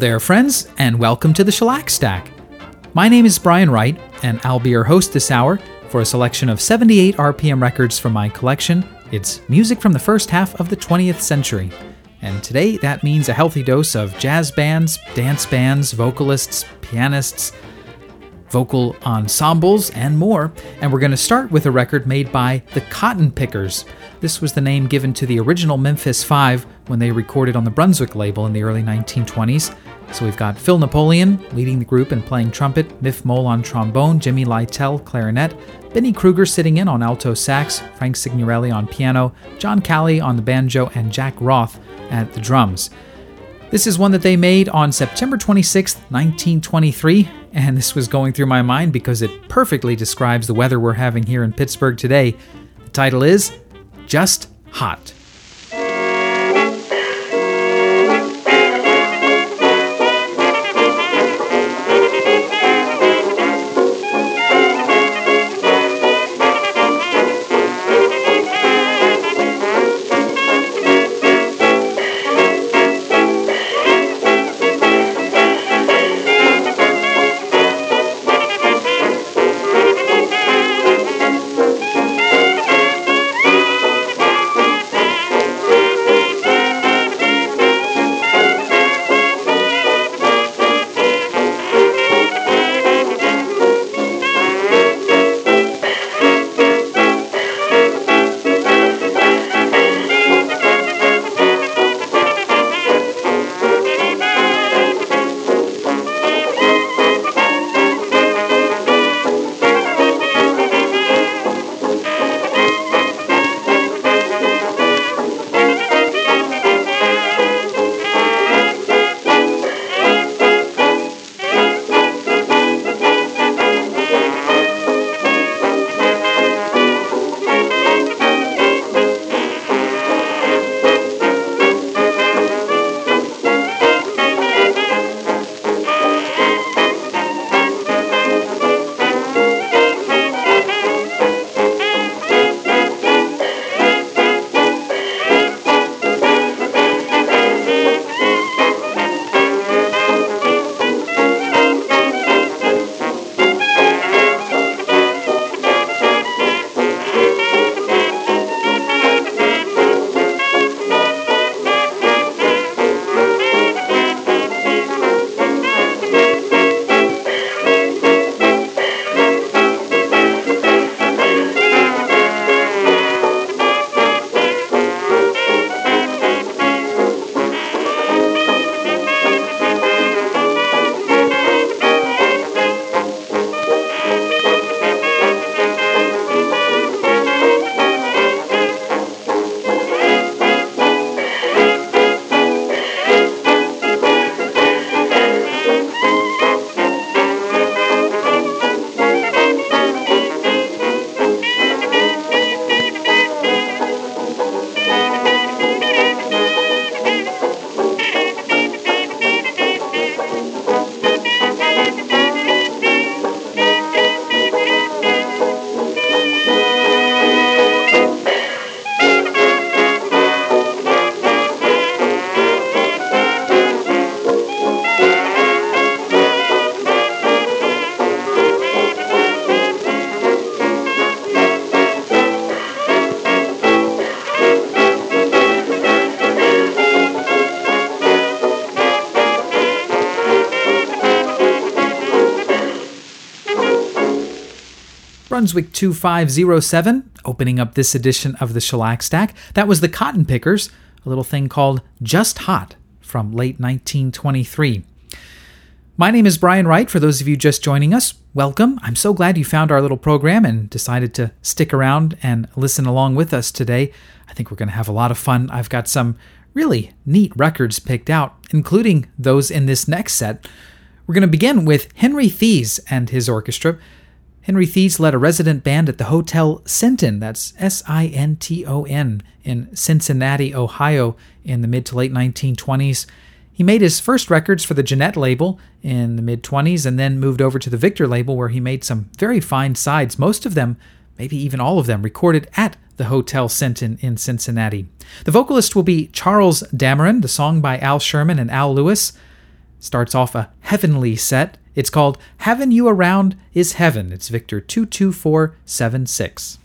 There, friends, and welcome to the Shellac Stack. My name is Brian Wright, and I'll be your host this hour for a selection of 78 RPM records from my collection. It's music from the first half of the 20th century. And today that means a healthy dose of jazz bands, dance bands, vocalists, pianists, vocal ensembles, and more. And we're going to start with a record made by the Cotton Pickers. This was the name given to the original Memphis Five when they recorded on the Brunswick label in the early 1920s. So we've got Phil Napoleon leading the group and playing trumpet, Miff Mole on trombone, Jimmy Lytell clarinet, Bennie Krueger sitting in on alto sax, Frank Signorelli on piano, John Cali on the banjo, and Jack Roth at the drums. This is one that they made on September 26, 1923, and this was going through my mind because it perfectly describes the weather we're having here in Pittsburgh today. The title is just hot. Brunswick 2507, opening up this edition of the Shellac Stack. That was the Cotton Pickers, a little thing called Just Hot from late 1923. My name is Brian Wright. For those of you just joining us, welcome. I'm so glad you found our little program and decided to stick around and listen along with us today. I think we're going to have a lot of fun. I've got some really neat records picked out, including those in this next set. We're going to begin with Henry Thies and his orchestra. Henry Thies led a resident band at the Hotel Sinton, that's S I N T O N, in Cincinnati, Ohio, in the mid to late 1920s. He made his first records for the Gennett label in the mid 20s and then moved over to the Victor label where he made some very fine sides, most of them, maybe even all of them, recorded at the Hotel Sinton in Cincinnati. The vocalist will be Charles Dameron, the song by Al Sherman and Al Lewis. Starts off a heavenly set. It's called Having You Around is Heaven. It's Victor 22476.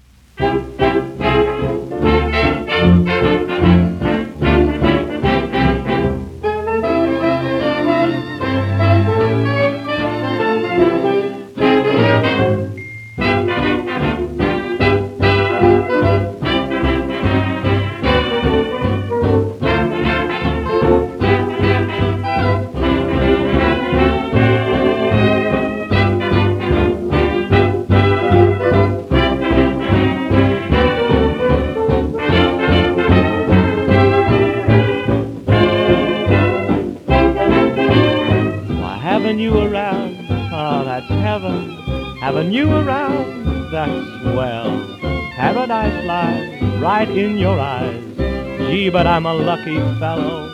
I'm a lucky fellow.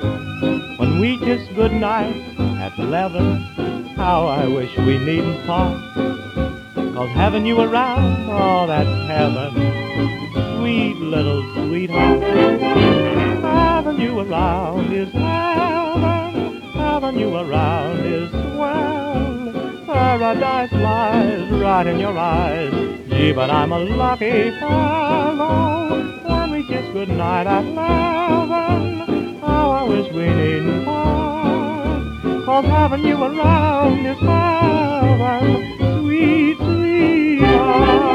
When we kiss goodnight at eleven, how I wish we needn't part. Cause having you around, oh, that's heaven. Sweet little sweetheart. Having you around is heaven. Having you around is swell. Paradise lies right in your eyes. Gee, but I'm a lucky fellow. Kiss goodnight at eleven, how I wish we needn't part. Cause having you around is heaven. Sweet, sweetheart.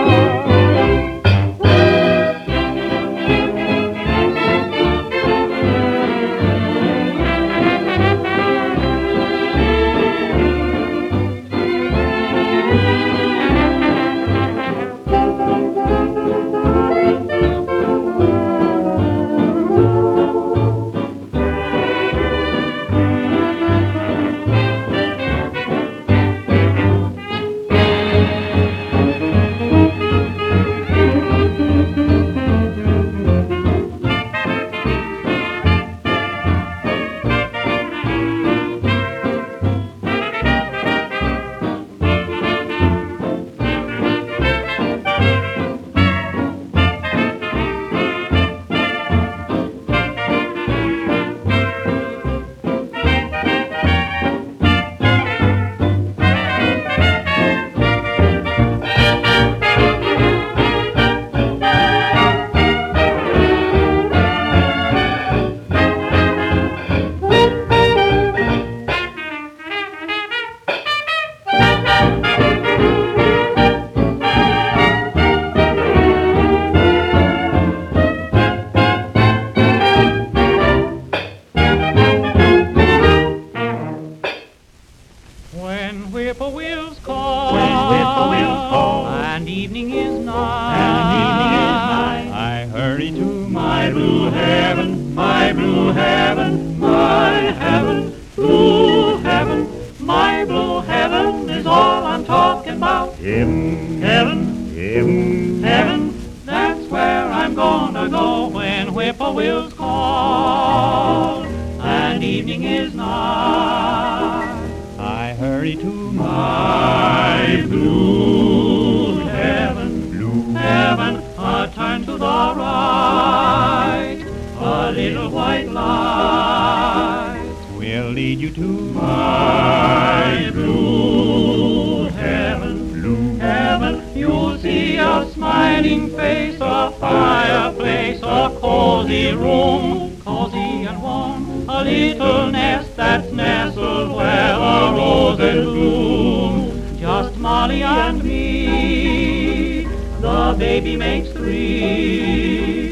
A little white light will lead you to my blue heaven, blue heaven. You'll see a smiling face, a fireplace, a cozy room, cozy and warm, a little nest that's nestled where the roses bloom. Just Molly and me, the baby makes three.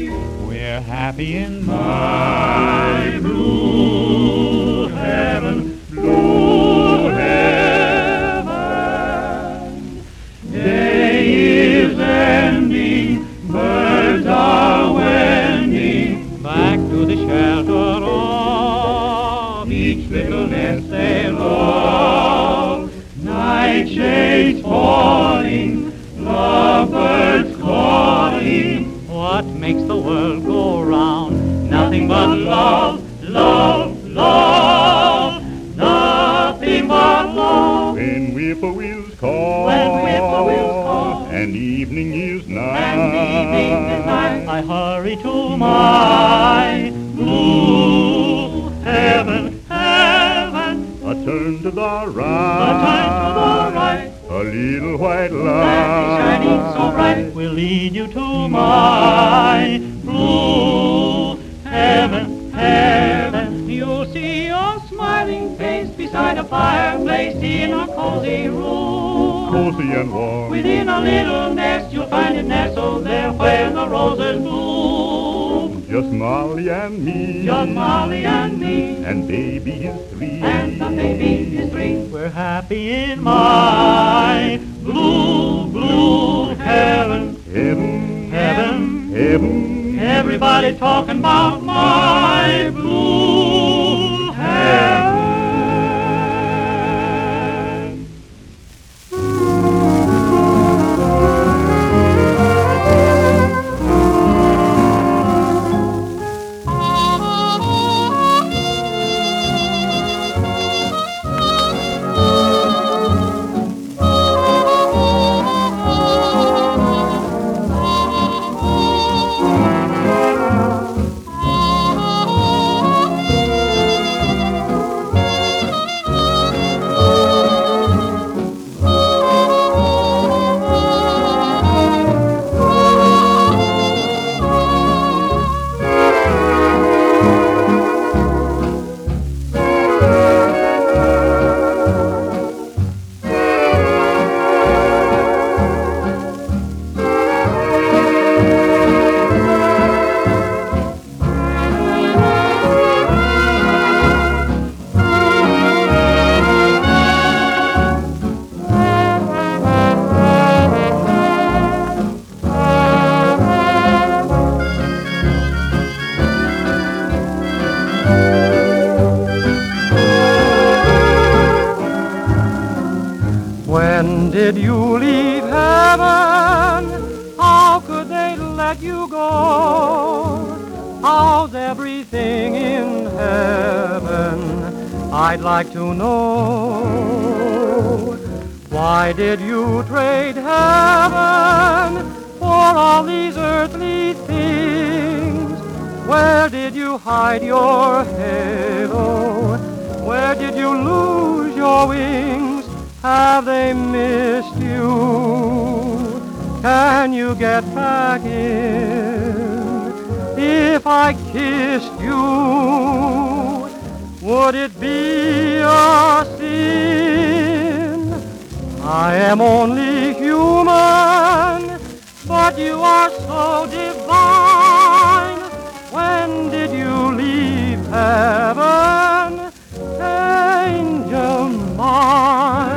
Happy in my blue heaven, blue heaven. Day is ending, birds are wending Back to the shelter of each little nest they love. Nightshades falling, lovebirds calling. What makes the world go but love, love, love. Nothing but love. When whippoorwills call, When whippoorwills call, and evening is nigh, And evening is nigh, I hurry to my blue heaven, heaven. A turn to the A turn to the right. A little white is shining so light bright will lead you to my beside a fireplace in a cozy room. cozy and warm. Within a little nest, you'll find it nestled there where the roses bloom. Just Molly and me. Just Molly and me, And baby is three. and the baby is three. We're happy in my blue, blue heaven, Heaven, heaven. heaven. Everybody talking about my Why did you trade heaven for all these earthly things? Where did you hide your halo? Where did you lose your wings? Have they missed you? Can you get back in? If I kissed you, would it be a sin? I am only human, but you are so divine. When did you leave heaven, angel mine?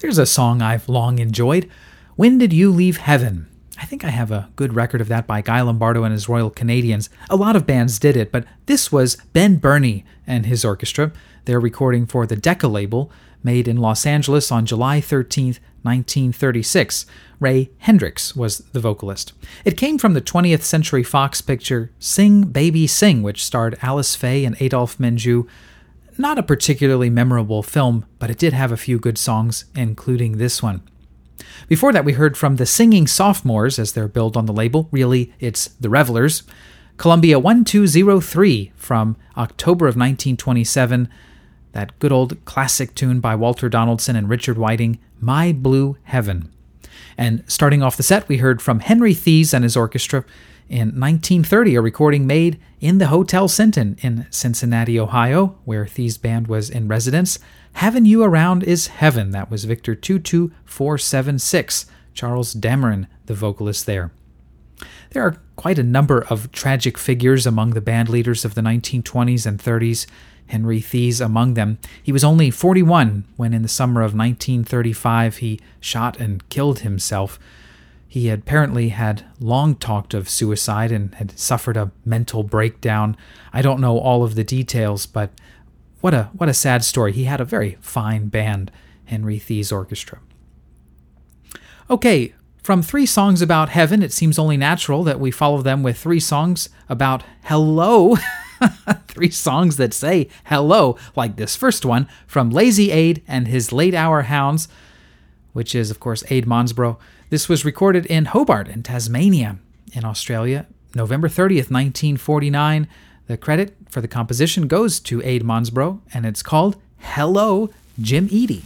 Here's a song I've long enjoyed When Did You Leave Heaven? I think I have a good record of that by Guy Lombardo and his Royal Canadians. A lot of bands did it, but this was Ben Bernie and his orchestra. They're recording for the Decca label, made in Los Angeles on July 13th, 1936. Ray Hendricks was the vocalist. It came from the 20th Century Fox picture Sing Baby Sing, which starred Alice Faye and Adolphe Menjou. Not a particularly memorable film, but it did have a few good songs, including this one. Before that, we heard from the Singing Sophomores, as they're billed on the label. Really, it's the Revelers. Columbia 1203 from October of 1927. That good old classic tune by Walter Donaldson and Richard Whiting, My Blue Heaven. And starting off the set, we heard from Henry Thies and his orchestra In 1930, a recording made in the Hotel Sinton in Cincinnati, Ohio, where Thies' band was in residence. Having You Around is Heaven. That was Victor 22476. Charles Dameron, the vocalist there. There are quite a number of tragic figures among the band leaders of the 1920s and 30s. Henry Thies among them. He was only 41 when, in the summer of 1935, he shot and killed himself. He had apparently had long talked of suicide and had suffered a mental breakdown. I don't know all of the details, but what a what a sad story. He had a very fine band, Henry Thies Orchestra. Okay, from three songs about heaven, it seems only natural that we follow them with three songs about hello. three songs that say hello, like this first one from Lazy Ade and his Late Hour Hounds, which is, of course, Ade Monsbourgh. This was recorded in Hobart, in Tasmania, in Australia, November 30th, 1949. The credit for the composition goes to Ade Monsbourgh, and it's called Hello, Jim Eadie.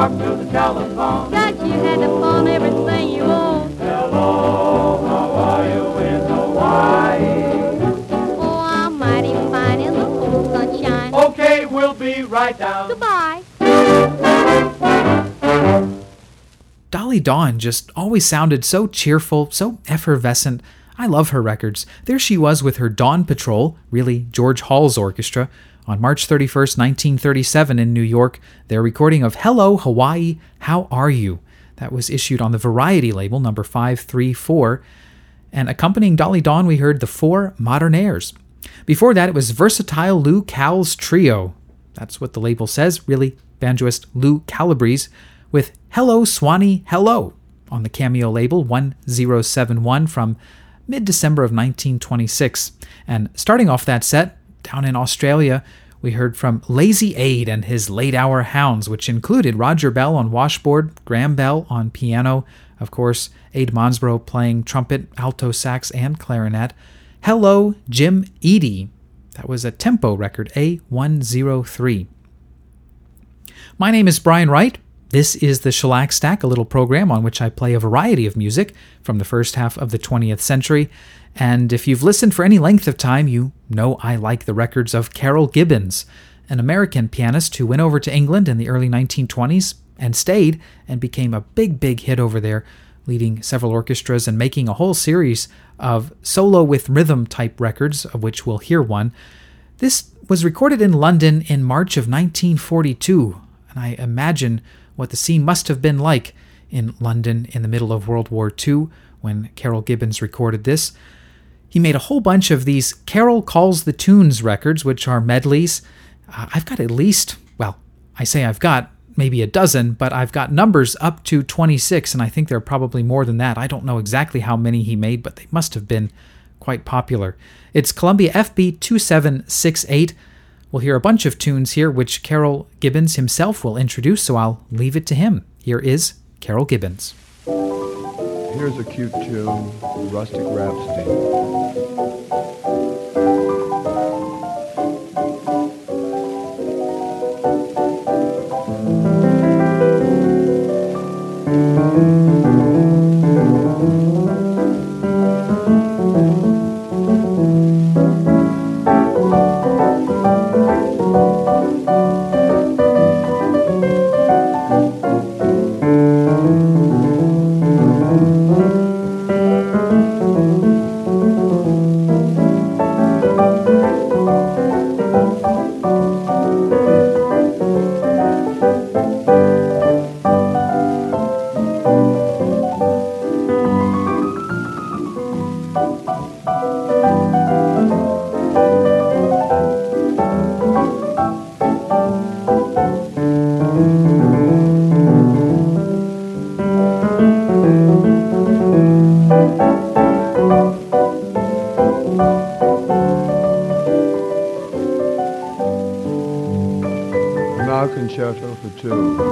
Talk from to the telephone. That you had to pawn everything you own. Hello, how are you in Hawaii? Oh, I'm mighty fine in the full sunshine. Okay, we'll be right down. Goodbye. Dolly Dawn just always sounded so cheerful, so effervescent. I love her records. There she was with her Dawn Patrol, really George Hall's orchestra, on March 31st, 1937 in New York, their recording of Hello Hawaii, How Are You? That was issued on the Variety label, number 534. And accompanying Dolly Dawn, we heard the Four Modernaires. Before that, it was Versatile Lou Cal's Trio. That's what the label says, really, banjoist Lou Calabrese, with Hello Swanee Hello on the Cameo label 1071 from mid December of 1926. And starting off that set, down in Australia, we heard from Lazy Ade and his Late Hour Hounds, which included Roger Bell on washboard, Graeme Bell on piano, of course, Ade Monsbourgh playing trumpet, alto sax, and clarinet. Hello, Jim Eadie. That was a tempo record, A103. My name is Brian Wright. This is the Shellac Stack, a little program on which I play a variety of music from the first half of the 20th century. And if you've listened for any length of time, you know I like the records of Carroll Gibbons, an American pianist who went over to England in the early 1920s and stayed and became a big, big hit over there, leading several orchestras and making a whole series of solo with rhythm type records, of which we'll hear one. This was recorded in London in March of 1942, and I imagine what the scene must have been like in London in the middle of World War II when Carroll Gibbons recorded this. He made a whole bunch of these Carroll Calls the Tunes records, which are medleys. Uh, I've got at least, well, I say I've got maybe a dozen, but I've got numbers up to 26, and I think there are probably more than that. I don't know exactly how many he made, but they must have been quite popular. It's Columbia FB 2768. We'll hear a bunch of tunes here, which Carroll Gibbons himself will introduce, so I'll leave it to him. Here is Carroll Gibbons. Here's a cute tune, Rustic Rhapsody. for two.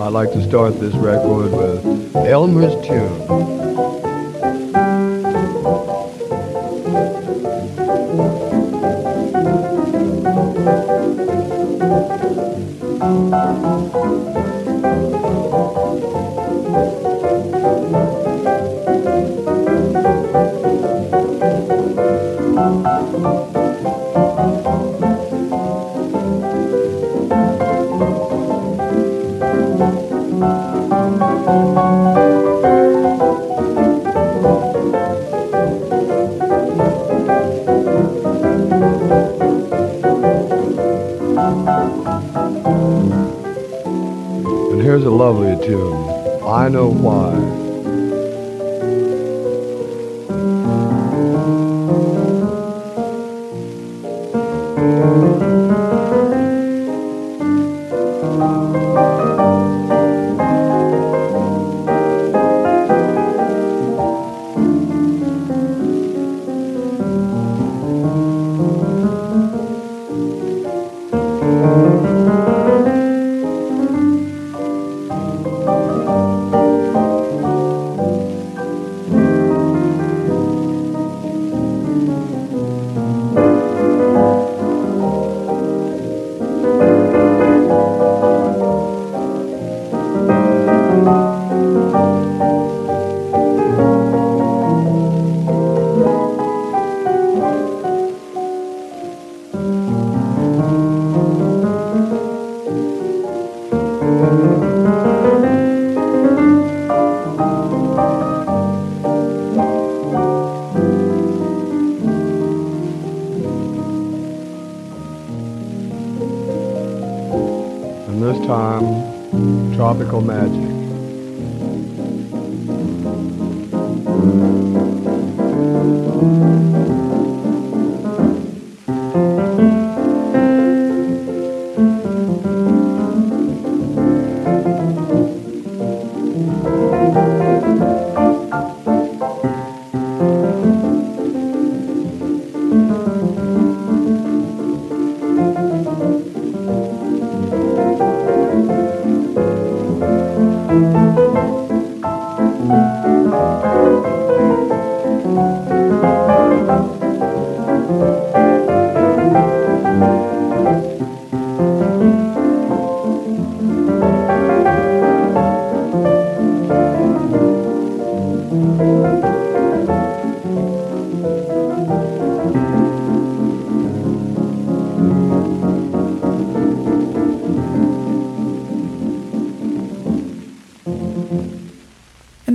I like to start this record with Elmer's Tune.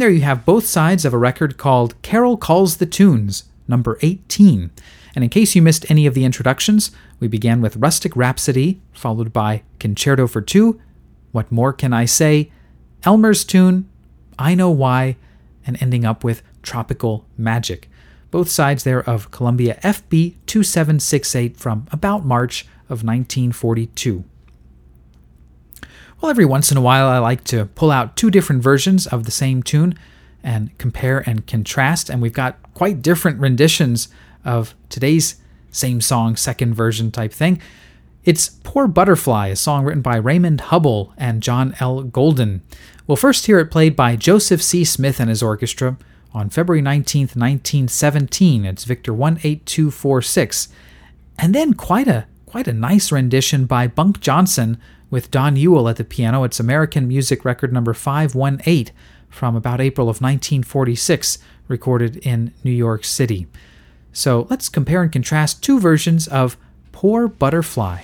There you have both sides of a record called Carroll Calls the Tunes, number 18. And in case you missed any of the introductions, we began with Rustic Rhapsody, followed by Concerto for Two, What More Can I Say, Elmer's Tune, I Know Why, and ending up with Tropical Magic. Both sides there of Columbia FB 2768 from about March of 1942. Well, every once in a while, I like to pull out two different versions of the same tune and compare and contrast, and we've got quite different renditions of today's same song, second version type thing. It's Poor Butterfly, a song written by Raymond Hubbell and John L. Golden. We'll first hear it played by Joseph C. Smith and his orchestra on February 19, 1917. It's Victor 18246. And then quite a quite a nice rendition by Bunk Johnson with Don Ewell at the piano. It's American Music Record number 518 from about April of 1946, recorded in New York City. So let's compare and contrast two versions of Poor Butterfly.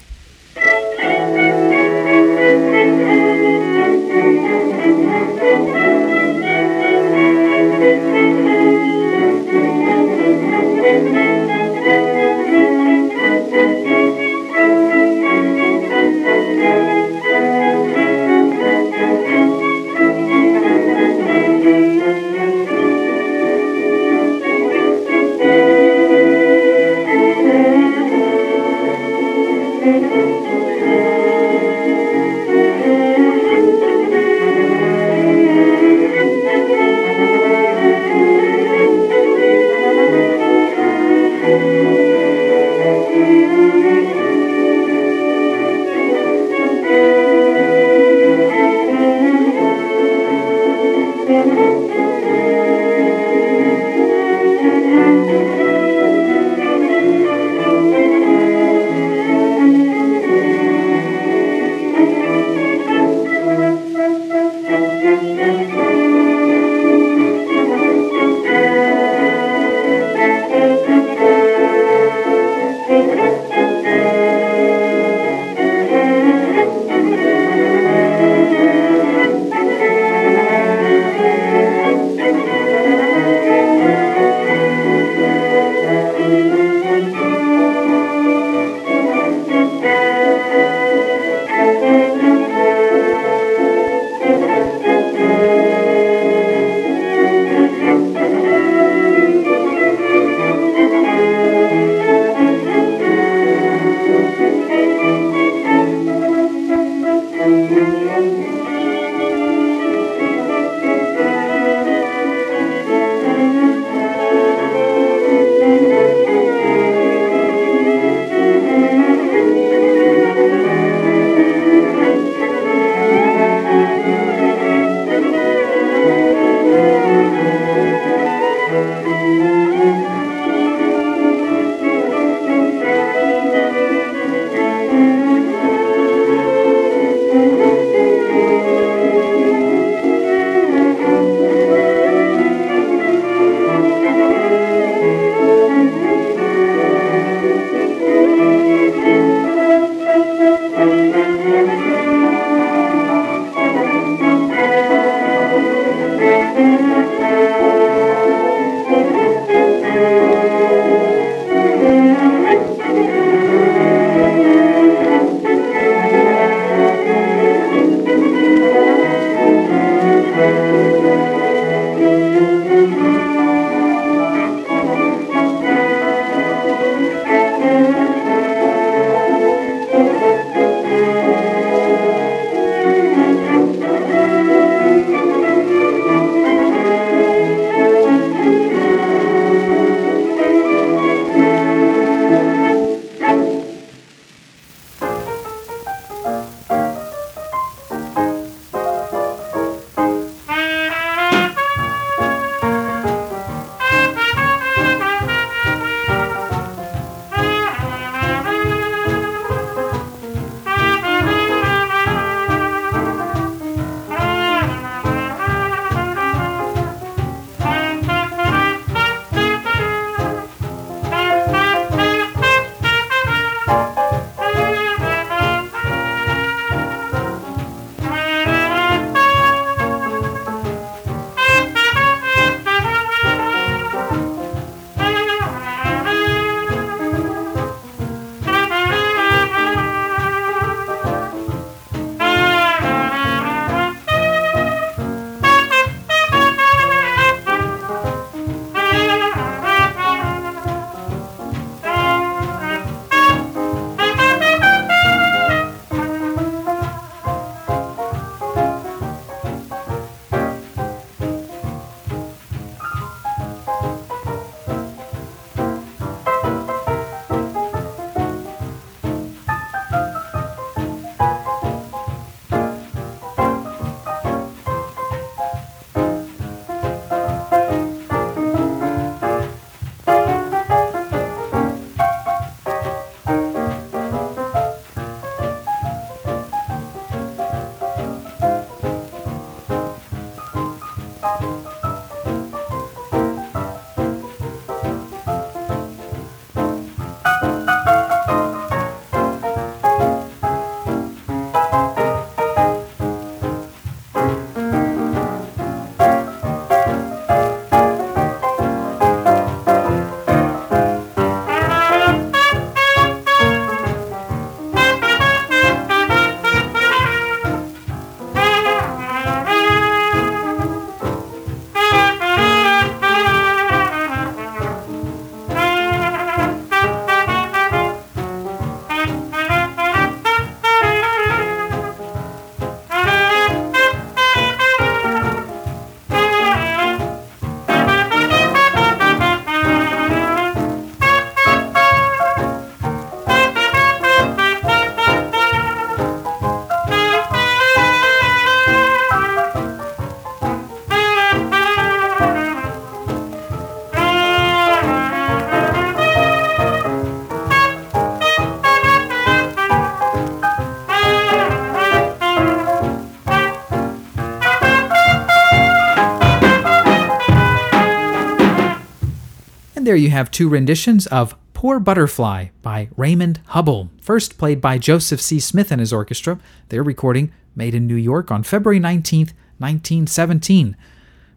There you have two renditions of Poor Butterfly by Raymond Hubbell, first played by Joseph C. Smith and his orchestra, their recording made in New York on February 19, 1917,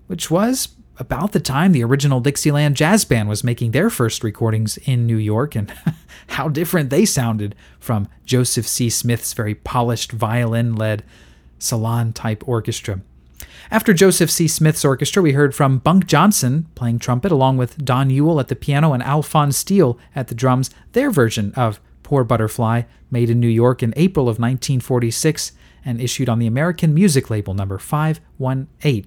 which was about the time the original Dixieland Jazz Band was making their first recordings in New York, and how different they sounded from Joseph C. Smith's very polished violin led salon type orchestra. After Joseph C. Smith's orchestra, we heard from Bunk Johnson playing trumpet, along with Don Ewell at the piano and Alphonse Steele at the drums, their version of Poor Butterfly, made in New York in April of 1946 and issued on the American music label number 518.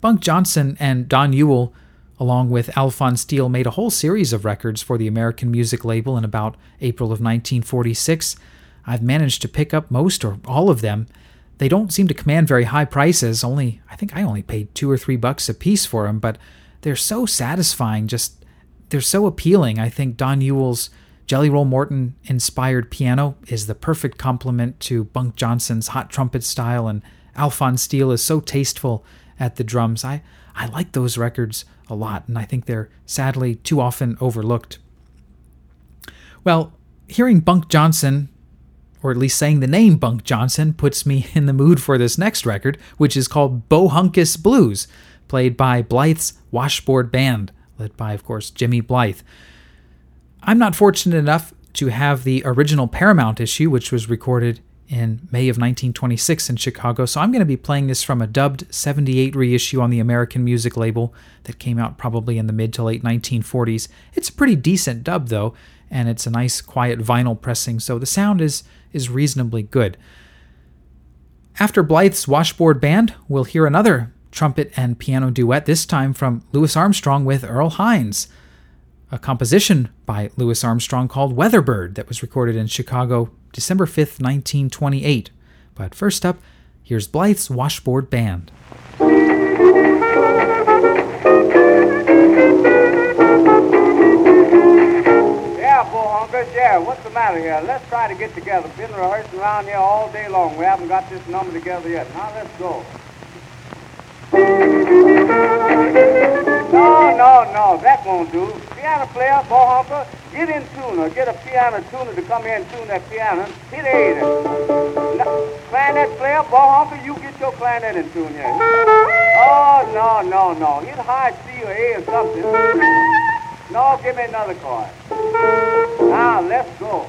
Bunk Johnson and Don Ewell, along with Alphonse Steele, made a whole series of records for the American music label in about April of 1946. I've managed to pick up most or all of them they don't seem to command very high prices. Only I think I only paid 2 or 3 bucks a piece for them, but they're so satisfying, just they're so appealing. I think Don Ewell's Jelly Roll Morton inspired piano is the perfect complement to Bunk Johnson's hot trumpet style and Alphonse Steele is so tasteful at the drums. I I like those records a lot and I think they're sadly too often overlooked. Well, hearing Bunk Johnson or at least saying the name Bunk Johnson, puts me in the mood for this next record, which is called Bohunkus Blues, played by Blythe's Washboard Band, led by, of course, Jimmy Blythe. I'm not fortunate enough to have the original Paramount issue, which was recorded in May of 1926 in Chicago, so I'm going to be playing this from a dubbed 78 reissue on the American Music label that came out probably in the mid to late 1940s. It's a pretty decent dub, though, and it's a nice quiet vinyl pressing, so the sound is is reasonably good. After Blythe's Washboard Band, we'll hear another trumpet and piano duet, this time from Louis Armstrong with Earl Hines, a composition by Louis Armstrong called Weatherbird that was recorded in Chicago December 5th, 1928. But first up, here's Blythe's Washboard Band. The matter here? Let's try to get together. Been rehearsing around here all day long. We haven't got this number together yet. Now let's go. No, no, no, that won't do. Piano player, bohunker, get in tune or get a piano tuner to come here and tune that piano. Hit A then. clarinet player, bohunker, you get your clarinet in tune here. Oh, no, no, no. Hit high C or A or something. No, give me another card. Now, let's go.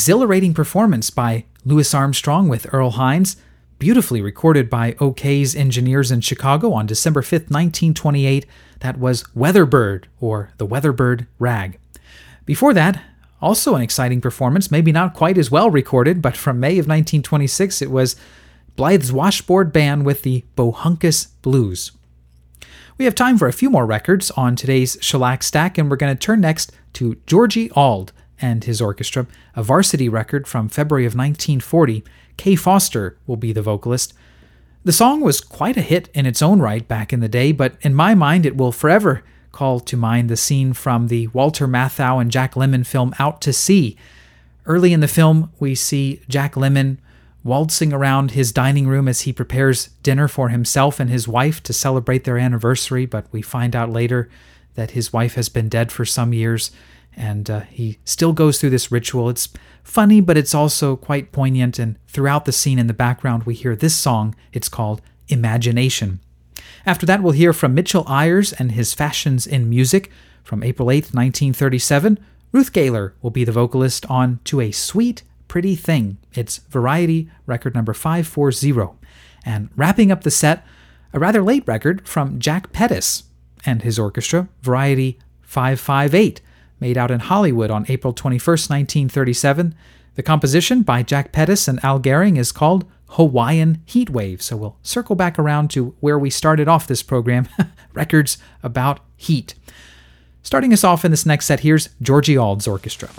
Exhilarating performance by Louis Armstrong with Earl Hines, beautifully recorded by OKeh's engineers in Chicago on December 5, 1928. That was Weatherbird, or the Weatherbird Rag. Before that, also an exciting performance, maybe not quite as well recorded, but from May of 1926, it was Blythe's Washboard Band with the Bohunkus Blues. We have time for a few more records on today's shellac stack, and we're going to turn next to Georgie Auld and his orchestra, a varsity record from February of 1940. Kay Foster will be the vocalist. The song was quite a hit in its own right back in the day, but in my mind, it will forever call to mind the scene from the Walter Matthau and Jack Lemmon film Out to Sea. Early in the film, we see Jack Lemmon waltzing around his dining room as he prepares dinner for himself and his wife to celebrate their anniversary, but we find out later that his wife has been dead for some years and uh, he still goes through this ritual. It's funny, but it's also quite poignant, and throughout the scene in the background, we hear this song. It's called Imagination. After that, we'll hear from Mitchell Ayres and his Fashions in Music from April 8, 1937. Ruth Gaylor will be the vocalist on To a Sweet Pretty Thing. It's Variety record number 540. And wrapping up the set, a rather late record from Jack Pettis and his orchestra, Variety 558, made out in Hollywood on April 21, 1937. The composition by Jack Pettis and Al Gehring is called Hawaiian Heat Wave. So we'll circle back around to where we started off this program records about heat. Starting us off in this next set, here's Georgie Auld's orchestra.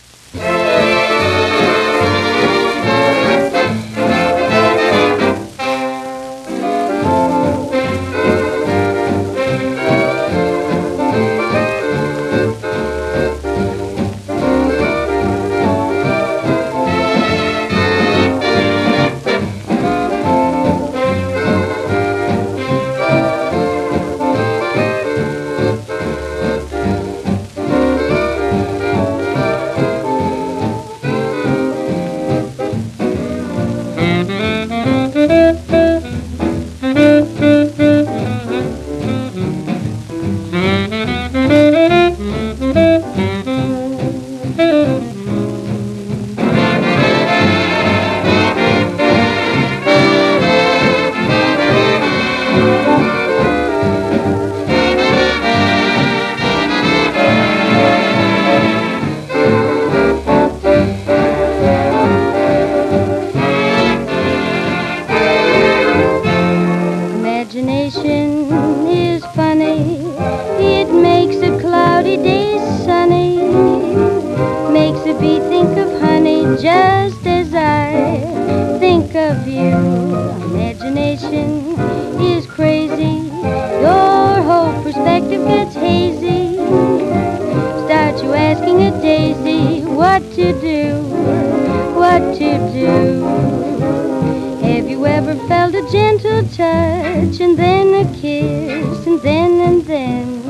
Have you ever felt a gentle touch and then a kiss and then and then.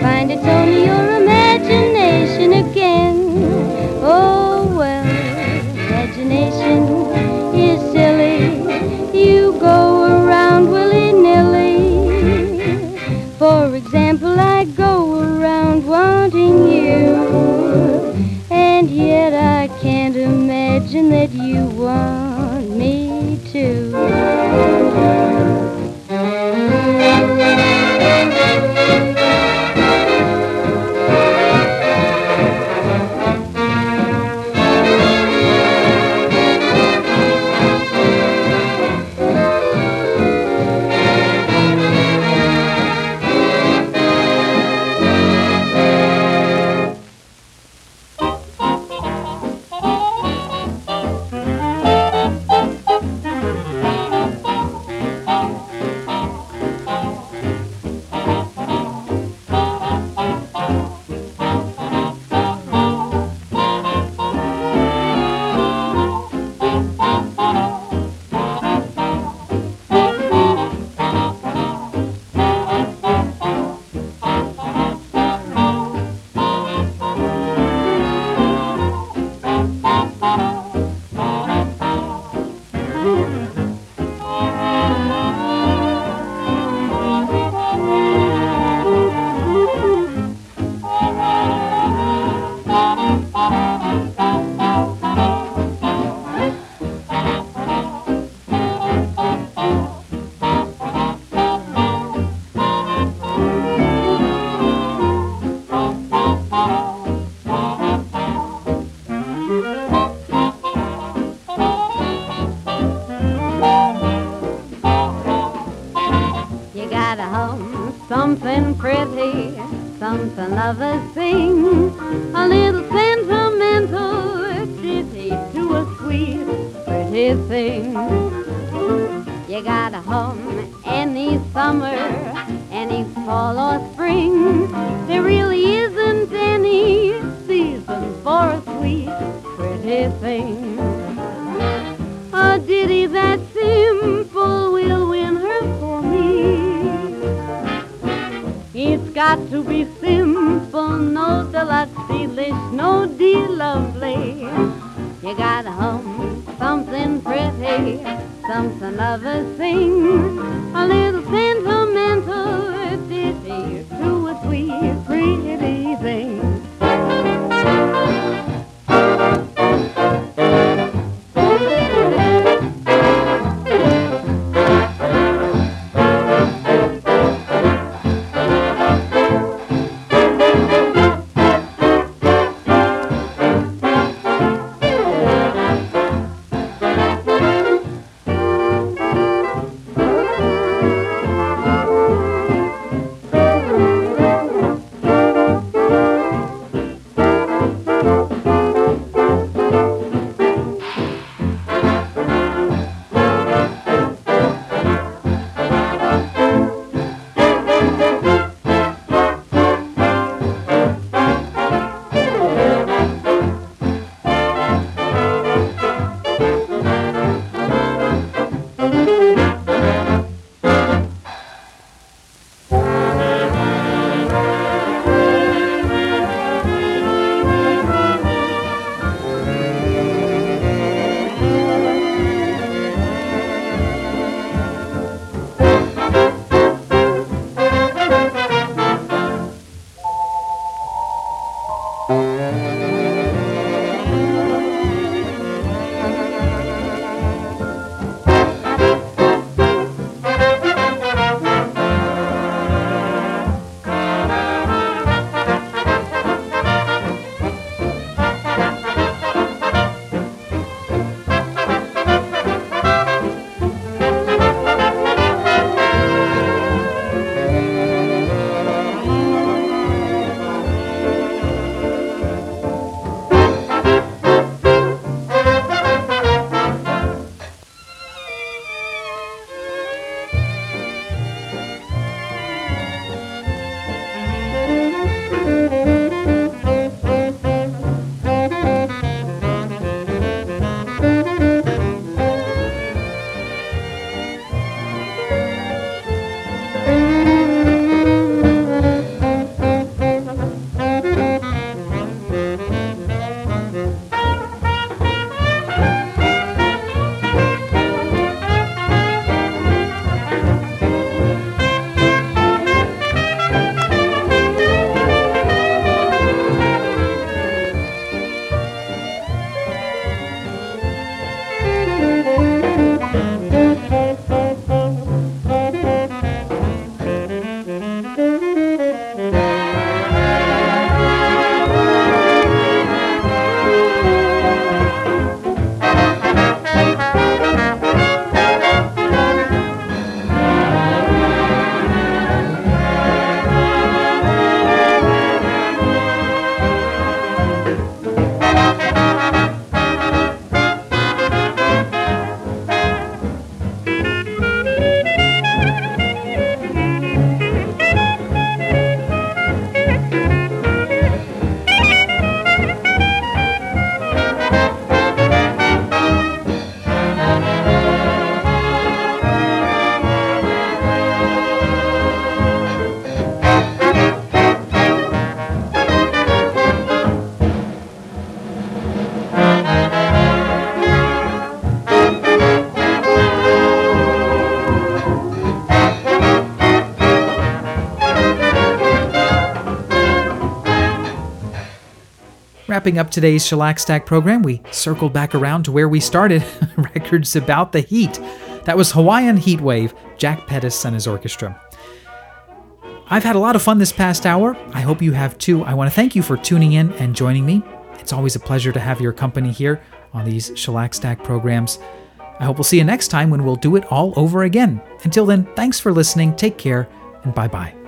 Find it's only your something of a Wrapping up today's Shellac Stack program, we circled back around to where we started records about the heat. That was Hawaiian Heat Wave, Jack Pettis and his orchestra. I've had a lot of fun this past hour. I hope you have too. I want to thank you for tuning in and joining me. It's always a pleasure to have your company here on these Shellac Stack programs. I hope we'll see you next time when we'll do it all over again. Until then, thanks for listening, take care, and bye bye.